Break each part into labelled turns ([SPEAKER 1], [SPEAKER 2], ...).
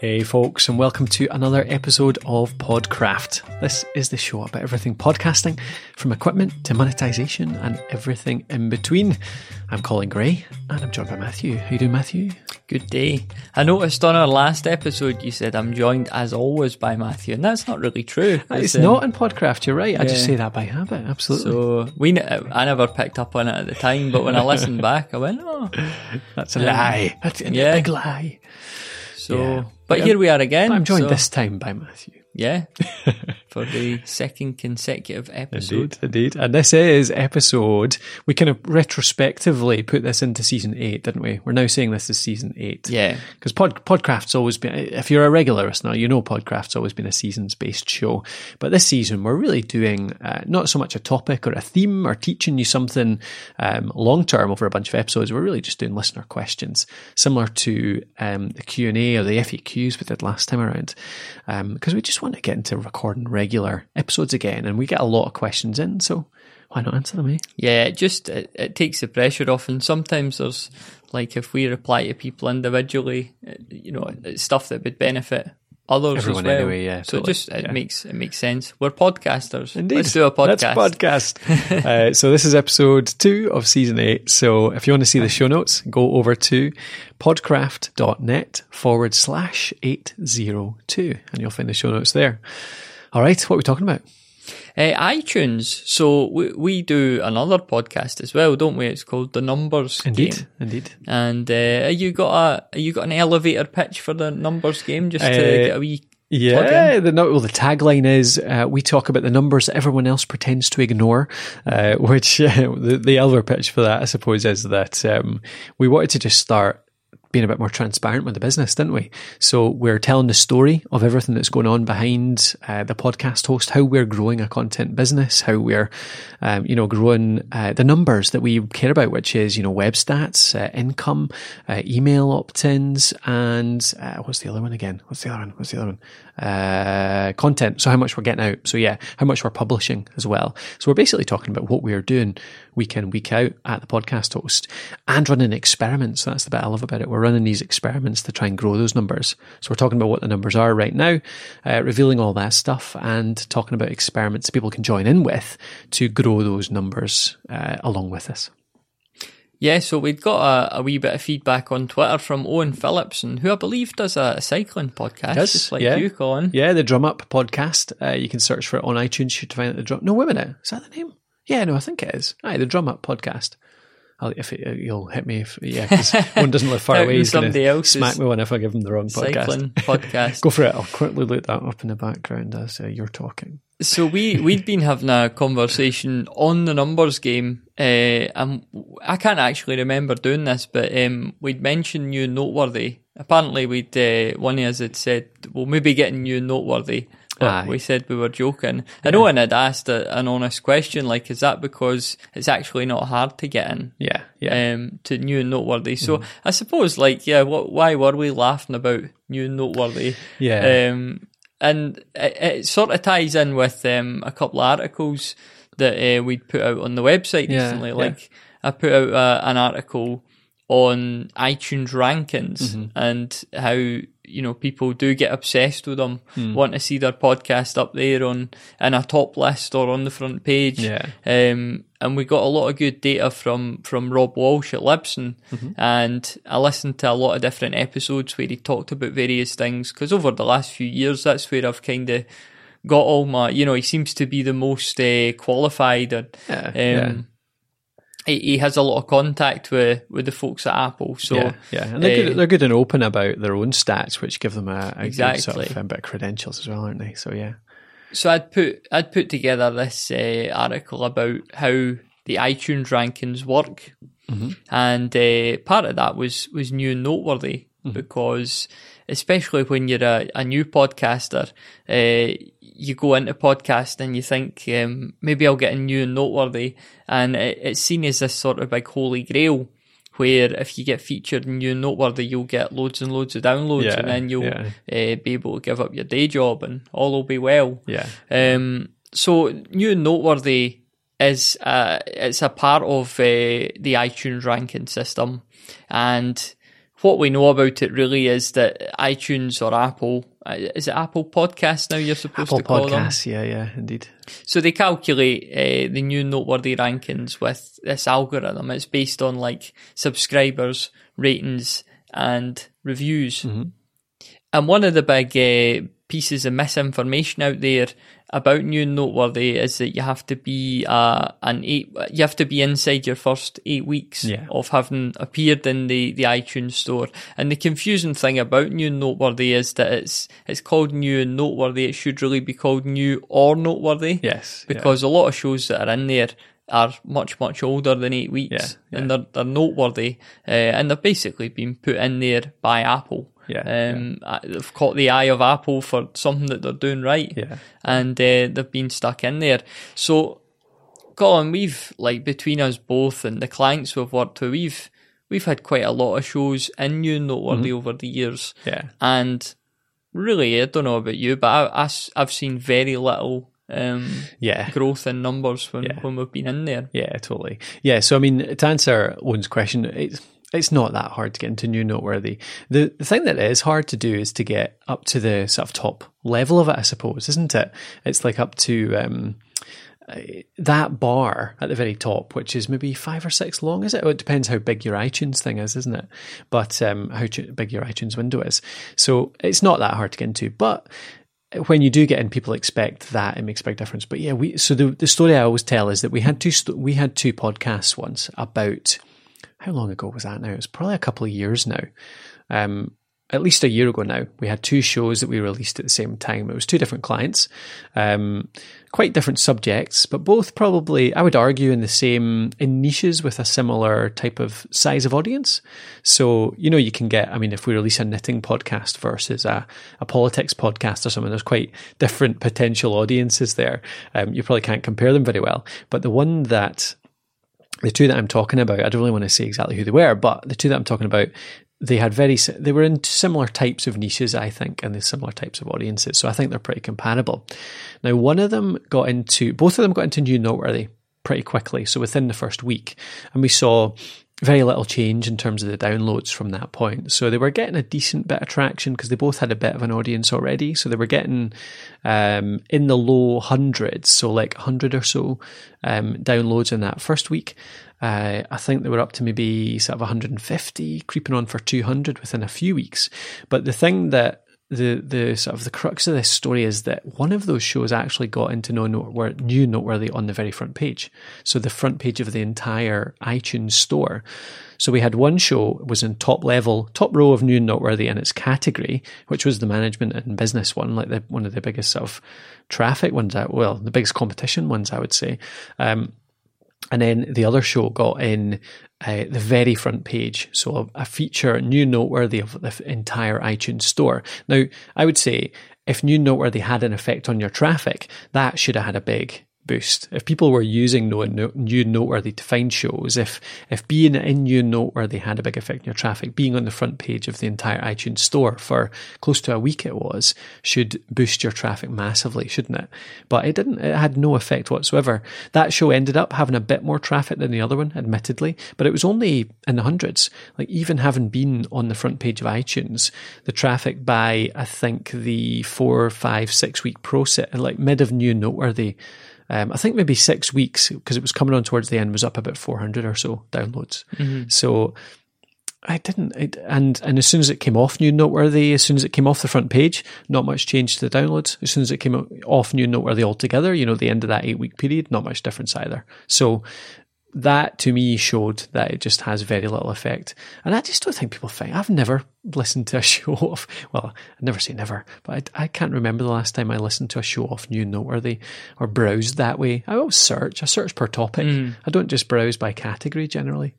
[SPEAKER 1] Hey, folks, and welcome to another episode of Podcraft. This is the show about everything podcasting, from equipment to monetization and everything in between. I'm Colin Gray, and I'm joined by Matthew. How you doing, Matthew?
[SPEAKER 2] Good day. I noticed on our last episode you said I'm joined as always by Matthew, and that's not really true.
[SPEAKER 1] It's
[SPEAKER 2] um,
[SPEAKER 1] not in Podcraft. You're right. I just say that by habit. Absolutely.
[SPEAKER 2] So we, I never picked up on it at the time, but when I listened back, I went, "Oh,
[SPEAKER 1] That's a lie. That's a
[SPEAKER 2] yeah.
[SPEAKER 1] big lie.
[SPEAKER 2] So."
[SPEAKER 1] Yeah.
[SPEAKER 2] But
[SPEAKER 1] Yeah.
[SPEAKER 2] here we are again.
[SPEAKER 1] I'm joined
[SPEAKER 2] so-
[SPEAKER 1] this time by Matthew.
[SPEAKER 2] Yeah, for the second consecutive episode.
[SPEAKER 1] Indeed, indeed. And this is episode, we kind of retrospectively put this into season eight, didn't we? We're now saying this is season eight.
[SPEAKER 2] Yeah,
[SPEAKER 1] Because Pod, Podcraft's always been, if you're a regular listener, you know Podcraft's always been a seasons based show. But this season, we're really doing uh, not so much a topic or a theme or teaching you something um, long term over a bunch of episodes. We're really just doing listener questions, similar to um, the Q&A or the FAQs we did last time around. Because we just want to get into recording regular episodes again. And we get a lot of questions in, so why not answer them, eh?
[SPEAKER 2] yeah. It just it, it takes the pressure off, and sometimes there's like if we reply to people individually, you know, it's stuff that would benefit others
[SPEAKER 1] Everyone
[SPEAKER 2] as well.
[SPEAKER 1] anyway, yeah,
[SPEAKER 2] So it just it
[SPEAKER 1] yeah.
[SPEAKER 2] makes it makes sense. We're podcasters.
[SPEAKER 1] Indeed.
[SPEAKER 2] Let's do a podcast.
[SPEAKER 1] Let's podcast. uh, so this is episode two of season eight. So if you want to see the show notes, go over to podcraft.net forward slash 802 and you'll find the show notes there. All right. What are we talking about?
[SPEAKER 2] Uh, iTunes. So we, we do another podcast as well, don't we? It's called The Numbers
[SPEAKER 1] Indeed.
[SPEAKER 2] Game.
[SPEAKER 1] Indeed.
[SPEAKER 2] And uh, you got a you got an elevator pitch for the Numbers Game just to
[SPEAKER 1] Uh,
[SPEAKER 2] get a wee
[SPEAKER 1] Yeah, the well, the tagline is uh, we talk about the numbers that everyone else pretends to ignore. Uh, which uh, the the elevator pitch for that, I suppose, is that um, we wanted to just start being a bit more transparent with the business, didn't we? So we're telling the story of everything that's going on behind uh, the podcast host, how we're growing a content business, how we're, um, you know, growing uh, the numbers that we care about, which is, you know, web stats, uh, income, uh, email opt-ins, and uh, what's the other one again? What's the other one? What's the other one? Uh, content. So how much we're getting out. So yeah, how much we're publishing as well. So we're basically talking about what we're doing week in, week out at the podcast host and running experiments. That's the bit I love about it. We're running these experiments to try and grow those numbers. So we're talking about what the numbers are right now, uh, revealing all that stuff and talking about experiments people can join in with to grow those numbers uh, along with us.
[SPEAKER 2] Yeah, so we'd got a, a wee bit of feedback on Twitter from Owen Phillipson, who I believe does a, a cycling podcast,
[SPEAKER 1] Does,
[SPEAKER 2] just like
[SPEAKER 1] yeah.
[SPEAKER 2] you, Colin.
[SPEAKER 1] Yeah, the Drum Up podcast. Uh, you can search for it on iTunes. You should find it. The drum. No, wait a minute. Is that the name? Yeah, no, I think it is. Aye, the Drum Up podcast. I'll, if it, you'll hit me, if yeah, because one doesn't live far away. He's
[SPEAKER 2] somebody
[SPEAKER 1] to
[SPEAKER 2] else's
[SPEAKER 1] smack me one if I give him the wrong podcast.
[SPEAKER 2] Cycling podcast.
[SPEAKER 1] Go for it. I'll quickly look that up in the background as uh, you're talking.
[SPEAKER 2] So we we'd been having a conversation on the numbers game, uh, and I can't actually remember doing this, but um, we'd mentioned new and noteworthy. Apparently, we'd uh, one of us had said, "Well, maybe getting new and noteworthy." We said we were joking. I know, and had asked a, an honest question, like, "Is that because it's actually not hard to get in?"
[SPEAKER 1] Yeah, yeah.
[SPEAKER 2] Um, to new and noteworthy. So I suppose, like, yeah, what, why were we laughing about new and noteworthy?
[SPEAKER 1] Yeah.
[SPEAKER 2] Um, and it, it sort of ties in with um, a couple of articles that uh, we'd put out on the website
[SPEAKER 1] Yeah,
[SPEAKER 2] recently.
[SPEAKER 1] yeah.
[SPEAKER 2] Like I put out uh, an article on iTunes rankings
[SPEAKER 1] Mm-hmm.
[SPEAKER 2] and how you know people do get obsessed with them,
[SPEAKER 1] Hmm.
[SPEAKER 2] want to see their podcast up there on in a top list or on the front page.
[SPEAKER 1] Yeah.
[SPEAKER 2] Um, and we got a lot of good data from from Rob Walsh at Libsyn,
[SPEAKER 1] Mm-hmm.
[SPEAKER 2] and I listened to a lot of different episodes where he talked about various things. Because over the last few years, that's where I've kind of got all my, you know, he seems to be the most uh, qualified, and
[SPEAKER 1] Yeah,
[SPEAKER 2] um,
[SPEAKER 1] yeah.
[SPEAKER 2] he, he has a lot of contact with with the folks at Apple. So
[SPEAKER 1] yeah, yeah, and they're,
[SPEAKER 2] uh,
[SPEAKER 1] good, they're good and open about their own stats, which give them a, a good sort of um, bit of credentials as well, aren't they? So yeah,
[SPEAKER 2] So I'd put I'd put together this uh, article about how the iTunes rankings work, and uh, part of that was was new and noteworthy because especially when you're a, a new podcaster, uh, you go into podcast and you think um, maybe I'll get a new and noteworthy, and it, it's seen as this sort of big holy grail. Where if you get featured in new and noteworthy, you'll get loads and loads of downloads,
[SPEAKER 1] Yeah,
[SPEAKER 2] and then you'll
[SPEAKER 1] yeah.
[SPEAKER 2] uh, be able to give up your day job, and all will be well.
[SPEAKER 1] yeah,
[SPEAKER 2] Um, so new and noteworthy is uh, it's a part of uh, the iTunes ranking system, and what we know about it really is that iTunes or Apple uh, is it Apple Podcasts now you're supposed
[SPEAKER 1] Apple
[SPEAKER 2] to call it Apple
[SPEAKER 1] Podcasts, yeah, yeah, indeed.
[SPEAKER 2] So they calculate uh, the new noteworthy rankings with this algorithm. It's based on like subscribers, ratings, and reviews.
[SPEAKER 1] Mm-hmm.
[SPEAKER 2] And one of the big uh, pieces of misinformation out there about new and noteworthy is that you have to be uh, an eight. You have to be inside your first eight weeks
[SPEAKER 1] Yeah.
[SPEAKER 2] of having appeared in the, the iTunes store. And the confusing thing about new and noteworthy is that it's it's called new and noteworthy. It should really be called new or noteworthy.
[SPEAKER 1] Yes, yeah.
[SPEAKER 2] because a lot of shows that are in there are much much older than eight weeks,
[SPEAKER 1] Yeah, yeah.
[SPEAKER 2] and they're they're noteworthy, uh, and they're basically being put in there by Apple.
[SPEAKER 1] Yeah,
[SPEAKER 2] um, they've caught the eye of Apple for something that they're doing right,
[SPEAKER 1] Yeah.
[SPEAKER 2] and uh, they've been stuck in there. So, Colin, we've like between us both and the clients we've worked with, we've we've had quite a lot of shows in new noteworthy over the years,
[SPEAKER 1] yeah.
[SPEAKER 2] and really, I don't know about you, but I, I, have seen very little. Um,
[SPEAKER 1] Yeah.
[SPEAKER 2] growth in numbers when,
[SPEAKER 1] Yeah.
[SPEAKER 2] when we've been in there.
[SPEAKER 1] Yeah, totally. Yeah, so I mean, to answer Owen's question, it's it's not that hard to get into new noteworthy. The the thing that is hard to do is to get up to the sort of top level of it, I suppose, isn't it? It's like up to um, uh, that bar at the very top, which is maybe five or six long, is it? Well, it depends how big your iTunes thing is, isn't it? But um, how big your iTunes window is. So it's not that hard to get into, but when you do get in, people expect that it makes a big difference. But yeah, we so the the story I always tell is that we had two we had two podcasts once about how long ago was that now? It was probably a couple of years now. Um, at least a year ago now, we had two shows that we released at the same time. It was two different clients, um, quite different subjects, but both probably, I would argue, in the same in niches with a similar type of size of audience. So you know, you can get. I mean, if we release a knitting podcast versus a, a politics podcast or something, there's quite different potential audiences there. Um, you probably can't compare them very well. But the one that the two that I'm talking about, I don't really want to say exactly who they were, but the two that I'm talking about, they had very, they were in similar types of niches, I think, and the similar types of audiences. So I think they're pretty compatible. Now, one of them got into, both of them got into New Noteworthy pretty quickly. So within the first week, and we saw very little change in terms of the downloads from that point. So they were getting a decent bit of traction because they both had a bit of an audience already. So they were getting um, in the low hundreds, so like 100 or so um, downloads in that first week. Uh, I think they were up to maybe sort of 150, creeping on for 200 within a few weeks. But the thing that the the sort of the crux of this story is that one of those shows actually got into no noteworthy, new noteworthy on the very front page. So the front page of the entire iTunes store. So we had one show was in top level, top row of new noteworthy in its category, which was the management and business one, like the, one of the biggest sort of traffic ones. Out, well, the biggest competition ones, I would say. Um, and then the other show got in uh, the very front page, so a, a feature new noteworthy of the f- entire iTunes store. Now, I would say if new noteworthy had an effect on your traffic, that should have had a big boost. If people were using new noteworthy to find shows, if if being in new noteworthy had a big effect on your traffic, being on the front page of the entire iTunes store for close to a week it was, should boost your traffic massively, shouldn't it? But it didn't. It had no effect whatsoever. That show ended up having a bit more traffic than the other one, admittedly, but it was only in the hundreds. Like even having been on the front page of iTunes, the traffic by I think the four, five, six week process, like mid of new noteworthy. Um, I think maybe six weeks because it was coming on towards the end was up about 400 or so downloads. So I didn't, it, and and as soon as it came off New Noteworthy, as soon as it came off the front page, not much change to the downloads. As soon as it came off New Noteworthy altogether, you know, the end of that eight week period, not much difference either. So that to me showed that it just has very little effect. And I just don't think people think, I've never listened to a show off, well, I never say never, but I, I can't remember the last time I listened to a show off New Noteworthy or browsed that way. I always search, I search per topic. Hmm. I don't just browse by category generally.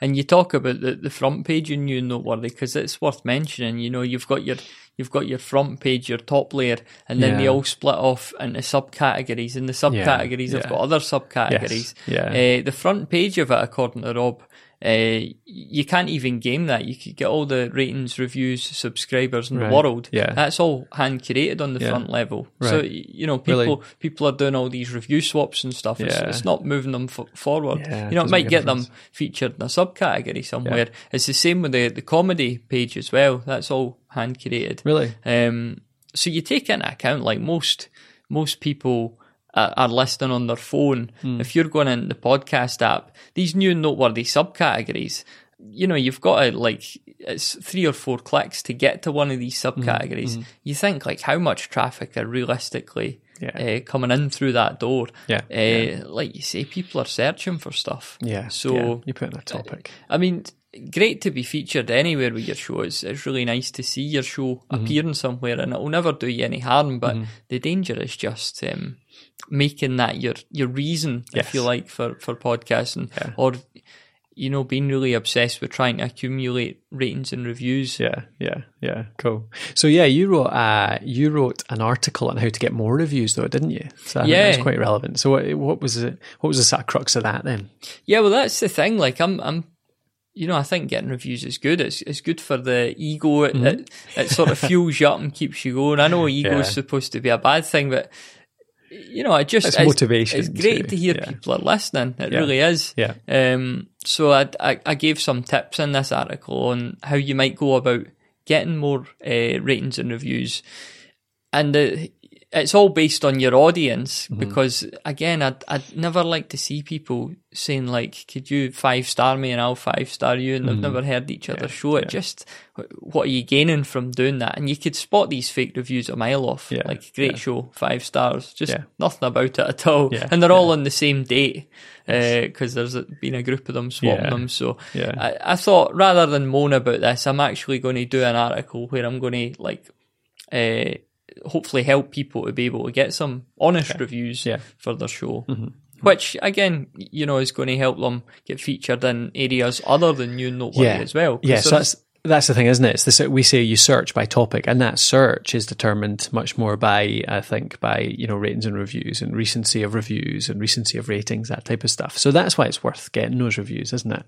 [SPEAKER 2] And you talk about the, the front page in New and Noteworthy because it's worth mentioning. You know, you've got your you've got your front page, your top layer, and then they all split off into subcategories, and the subcategories
[SPEAKER 1] yeah.
[SPEAKER 2] have got other subcategories.
[SPEAKER 1] Yes, yeah.
[SPEAKER 2] Uh, the front page of it, according to Rob, uh, you can't even game that. You could get all the ratings, reviews, subscribers in
[SPEAKER 1] Right.
[SPEAKER 2] the world.
[SPEAKER 1] Yeah.
[SPEAKER 2] That's all hand curated on the
[SPEAKER 1] Yeah.
[SPEAKER 2] front level. So,
[SPEAKER 1] Right.
[SPEAKER 2] y- you know, people
[SPEAKER 1] Really?
[SPEAKER 2] people are doing all these review swaps and stuff. It's,
[SPEAKER 1] Yeah.
[SPEAKER 2] it's not moving them f- forward.
[SPEAKER 1] Yeah,
[SPEAKER 2] you know, it might get them featured in a subcategory somewhere. It's the same with the, the comedy page as well. That's all hand curated.
[SPEAKER 1] Really?
[SPEAKER 2] Um, so you take into account like most most people are, are listening on their phone.
[SPEAKER 1] Hmm.
[SPEAKER 2] If you're going into the podcast app, these new noteworthy subcategories, you know, you've got to like it's three or four clicks to get to one of these
[SPEAKER 1] Hmm.
[SPEAKER 2] subcategories. You think like how much traffic are realistically
[SPEAKER 1] Yeah.
[SPEAKER 2] uh, coming in through that door?
[SPEAKER 1] Yeah,
[SPEAKER 2] Uh,
[SPEAKER 1] yeah.
[SPEAKER 2] like you say, people are searching for stuff.
[SPEAKER 1] Yeah.
[SPEAKER 2] So
[SPEAKER 1] yeah. you put in a topic.
[SPEAKER 2] I mean, great to be featured anywhere with your show. It's, it's really nice to see your show
[SPEAKER 1] Mm-hmm.
[SPEAKER 2] appearing somewhere, and it'll never do you any harm. But the danger is just um, making that your your reason, if you like, for for podcasting,
[SPEAKER 1] Yeah.
[SPEAKER 2] or you know, being really obsessed with trying to accumulate ratings and reviews.
[SPEAKER 1] Yeah, yeah, yeah. Cool. So yeah, you wrote uh, you wrote an article on how to get more reviews, though, didn't you? So I
[SPEAKER 2] Yeah.
[SPEAKER 1] that's quite relevant. So what, what was it? What was the sort of crux of that then?
[SPEAKER 2] Yeah, well, that's the thing. Like, I'm, I'm, you know, I think getting reviews is good. It's, it's good for the ego. It, it, it sort of fuels you up and keeps you going. I know ego.
[SPEAKER 1] Yeah.
[SPEAKER 2] is supposed to be a bad thing, but you know, it just
[SPEAKER 1] It's motivation
[SPEAKER 2] It's great
[SPEAKER 1] too,
[SPEAKER 2] to hear
[SPEAKER 1] yeah.
[SPEAKER 2] people are listening. It
[SPEAKER 1] Yeah.
[SPEAKER 2] really is.
[SPEAKER 1] Yeah.
[SPEAKER 2] Um. So I, I, I gave some tips in this article on how you might go about getting more uh, ratings and reviews, and the, it's all based on your audience
[SPEAKER 1] Mm-hmm.
[SPEAKER 2] because again, I'd I'd never like to see people saying like, "Could you five star me and I'll five star you?" and they've never heard each other's show. It
[SPEAKER 1] Mm-hmm. yeah.
[SPEAKER 2] just what are you gaining from doing that? And you could spot these fake reviews a mile off.
[SPEAKER 1] Yeah,
[SPEAKER 2] Like great
[SPEAKER 1] yeah.
[SPEAKER 2] show, five stars, just
[SPEAKER 1] Yeah.
[SPEAKER 2] nothing about it at all.
[SPEAKER 1] Yeah,
[SPEAKER 2] And they're all on the same date because there's been a group of them swapping
[SPEAKER 1] Yeah,
[SPEAKER 2] them. So
[SPEAKER 1] yeah.
[SPEAKER 2] I, I thought rather than moan about this, I'm actually going to do an article where I'm going to like uh, hopefully help people to be able to get some honest reviews
[SPEAKER 1] Yeah. Mm-hmm.
[SPEAKER 2] for their show. Which again, you know, is going to help them get featured in areas other than new and noteworthy
[SPEAKER 1] Yeah,
[SPEAKER 2] as well.
[SPEAKER 1] Yeah, so that's that's the thing, isn't it? It's this, we say you search by topic, and that search is determined much more by, I think, by you know ratings and reviews and recency of reviews and recency of ratings, that type of stuff. So that's why it's worth getting those reviews, isn't it?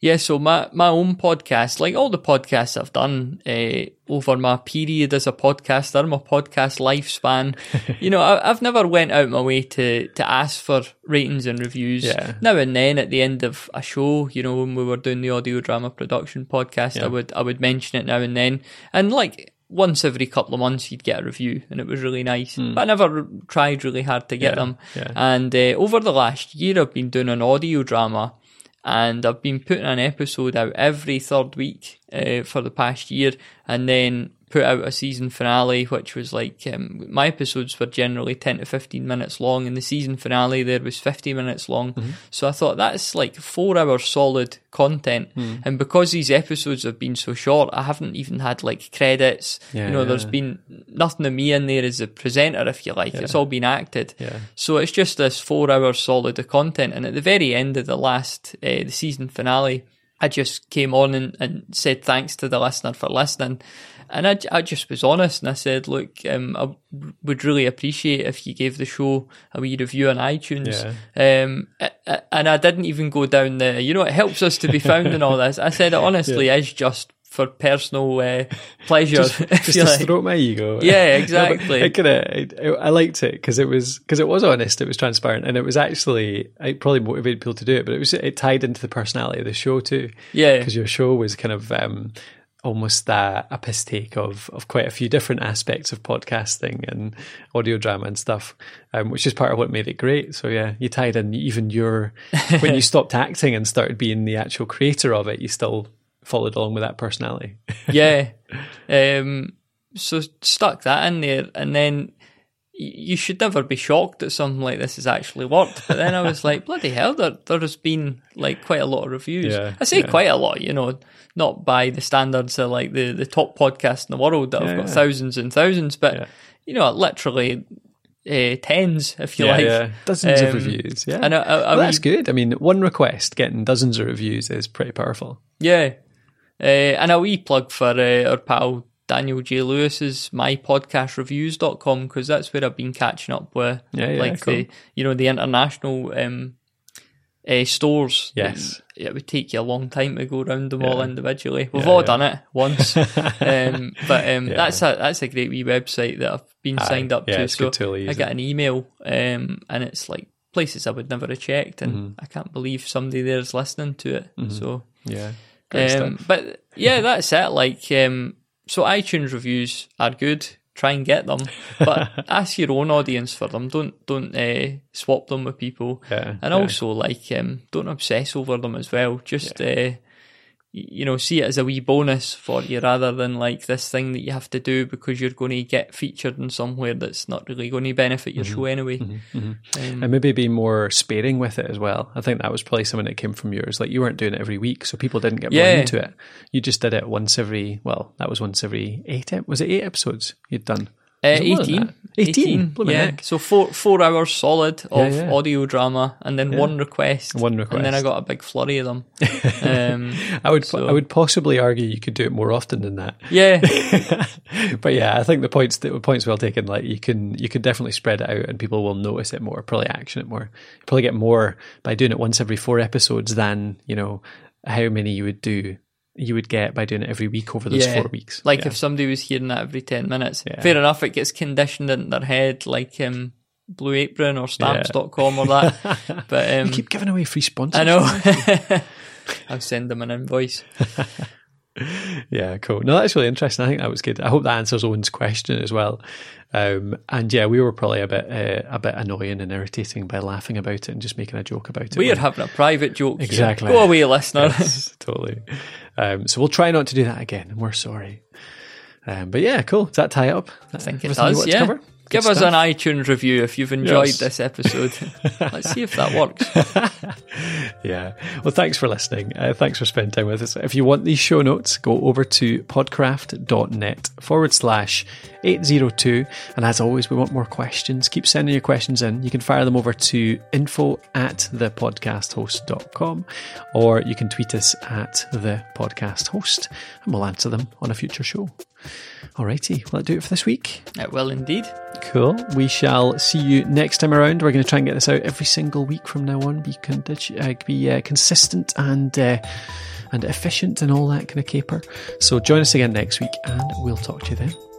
[SPEAKER 2] Yeah, so my, my own podcast, like all the podcasts I've done uh, over my period as a podcaster, my podcast lifespan, you know, I, I've never went out my way to, to ask for ratings and reviews.
[SPEAKER 1] Yeah.
[SPEAKER 2] Now and then at the end of a show, you know, when we were doing the audio drama production podcast, I would I would mention it now and then, and like once every couple of months you'd get a review, and it was really nice. But I never tried really hard to get.
[SPEAKER 1] Yeah,
[SPEAKER 2] them.
[SPEAKER 1] yeah.
[SPEAKER 2] And uh, over the last year, I've been doing an audio drama and I've been putting an episode out every third week uh, for the past year, and then put out a season finale, which was like um, my episodes were generally ten to fifteen minutes long, and the season finale there was fifty minutes long.
[SPEAKER 1] Mm-hmm.
[SPEAKER 2] So I thought that's like four hours solid content,
[SPEAKER 1] Hmm.
[SPEAKER 2] and because these episodes have been so short, I haven't even had like credits.
[SPEAKER 1] Yeah,
[SPEAKER 2] you know, there's been nothing of me in there as a presenter, if you like. It's all been acted.
[SPEAKER 1] Yeah.
[SPEAKER 2] So it's just this four hours solid of content. And at the very end of the last, uh, the season finale, I just came on and, and said thanks to the listener for listening. And I, I just was honest and I said, look, um, I would really appreciate if you gave the show a wee review on iTunes. Um, a- a- and I didn't even go down the, you know, it helps us to be found and all this. I said it honestly is just for personal uh, pleasure. if
[SPEAKER 1] Just to
[SPEAKER 2] like.
[SPEAKER 1] stroke my ego.
[SPEAKER 2] Yeah,
[SPEAKER 1] No,
[SPEAKER 2] exactly.
[SPEAKER 1] I kinda, I, I liked it because it was because it was honest, it was transparent, and it was actually it probably motivated people to do it. But it was it tied into the personality of the show too.
[SPEAKER 2] Yeah.
[SPEAKER 1] because your show was kind of um, almost a, a piss take of of quite a few different aspects of podcasting and audio drama and stuff, um, which is part of what made it great. So yeah, you tied in even your when you stopped acting and started being the actual creator of it, you still followed along with that personality.
[SPEAKER 2] yeah. Um, so stuck that in there, and then you should never be shocked that something like this has actually worked. But then I was like, bloody hell, there there's been like quite a lot of reviews.
[SPEAKER 1] Yeah,
[SPEAKER 2] I say
[SPEAKER 1] yeah.
[SPEAKER 2] quite a lot, you know, not by the standards of like the the top podcast in the world that have got
[SPEAKER 1] yeah.
[SPEAKER 2] thousands and thousands, but
[SPEAKER 1] Yeah.
[SPEAKER 2] you know, literally uh, tens, if you
[SPEAKER 1] yeah,
[SPEAKER 2] like.
[SPEAKER 1] yeah, dozens of
[SPEAKER 2] Um,
[SPEAKER 1] reviews. Yeah,
[SPEAKER 2] And I, I, I
[SPEAKER 1] well, that's
[SPEAKER 2] mean,
[SPEAKER 1] good. I mean, one request getting dozens of reviews is pretty powerful.
[SPEAKER 2] Yeah. Uh, and a wee plug for uh, our pal Daniel J. Lewis's mypodcastreviews.com because that's where I've been catching up with
[SPEAKER 1] Yeah, yeah,
[SPEAKER 2] like
[SPEAKER 1] cool.
[SPEAKER 2] the you know the international um, uh, stores.
[SPEAKER 1] Yes.
[SPEAKER 2] It, it would take you a long time to go around them all individually. We've
[SPEAKER 1] Yeah,
[SPEAKER 2] all
[SPEAKER 1] yeah.
[SPEAKER 2] done it once, um, but um,
[SPEAKER 1] Yeah.
[SPEAKER 2] that's a that's a great wee website that I've been signed up
[SPEAKER 1] Yeah,
[SPEAKER 2] to.
[SPEAKER 1] it's
[SPEAKER 2] so I get an email, um, and it's like places I would never have checked, and
[SPEAKER 1] Mm-hmm.
[SPEAKER 2] I can't believe somebody there's listening to it. So,
[SPEAKER 1] Yeah.
[SPEAKER 2] Um, but yeah, that's it. Like, um, so iTunes reviews are good. Try and get them, but ask your own audience for them. Don't don't uh, swap them with people.
[SPEAKER 1] Yeah,
[SPEAKER 2] and
[SPEAKER 1] yeah.
[SPEAKER 2] also like um, don't obsess over them as well. Just uh, y- you know, see it as a wee bonus for you rather than like this thing that you have to do because you're going to get featured in somewhere that's not really going to benefit
[SPEAKER 1] Mm-hmm.
[SPEAKER 2] your show anyway. Um,
[SPEAKER 1] and maybe be more sparing with it as well. I think that was probably something that came from yours. Like you weren't doing it every week, so people didn't get
[SPEAKER 2] Yeah.
[SPEAKER 1] blind to it. You just did it once every. Well, that was once every eight. Was it eight episodes you'd done?
[SPEAKER 2] Uh,
[SPEAKER 1] Was it more than
[SPEAKER 2] 18.
[SPEAKER 1] 18?
[SPEAKER 2] Yeah.
[SPEAKER 1] heck.
[SPEAKER 2] So four four hours solid of
[SPEAKER 1] Yeah, yeah.
[SPEAKER 2] audio drama, and then one request,
[SPEAKER 1] One request,
[SPEAKER 2] and then I got a big flurry of them. um,
[SPEAKER 1] I would.
[SPEAKER 2] So-
[SPEAKER 1] I would possibly argue you could do it more often than that.
[SPEAKER 2] yeah,
[SPEAKER 1] but yeah, I think the points the points well taken. Like you can you can definitely spread it out, and people will notice it more. Probably action it more. You probably get more by doing it once every four episodes than you know how many you would do. You would get by doing it every week over those
[SPEAKER 2] yeah.
[SPEAKER 1] four weeks.
[SPEAKER 2] Like
[SPEAKER 1] Yeah.
[SPEAKER 2] if somebody was hearing that every ten minutes,
[SPEAKER 1] Yeah.
[SPEAKER 2] fair enough. It gets conditioned in their head, like um, Blue Apron or Stamps.com or that. But um,
[SPEAKER 1] you keep giving away free sponsors.
[SPEAKER 2] I know. I'll send them an invoice.
[SPEAKER 1] Yeah, cool. No, that's really interesting. I think that was good. I hope that answers Owen's question as well. Um, and yeah, we were probably a bit uh, a bit annoying and irritating by laughing about it and just making a joke about it.
[SPEAKER 2] We are having a private joke. here.
[SPEAKER 1] Exactly.
[SPEAKER 2] Go away, listener.
[SPEAKER 1] Yes, totally. Um, so we'll try not to do that again, and we're sorry. Um, but yeah, cool. Does that tie up?
[SPEAKER 2] I think it does. Yeah. Give
[SPEAKER 1] Good
[SPEAKER 2] us an iTunes review if you've enjoyed
[SPEAKER 1] Yes.
[SPEAKER 2] this episode. Let's see if that works.
[SPEAKER 1] Yeah. Well, thanks for listening. Uh, thanks for spending time with us. If you want these show notes, go over to podcraft.net forward slash 802. And as always, we want more questions. Keep sending your questions in. You can fire them over to info at thepodcasthost.com or you can tweet us at the podcast host and we'll answer them on a future show. Alrighty, will that'll do it for this week.
[SPEAKER 2] It will indeed.
[SPEAKER 1] Cool. We shall see you next time around. We're going to try and get this out every single week from now on. Be condi- uh, be uh, consistent and uh, and efficient and all that kind of caper. So join us again next week, and we'll talk to you then.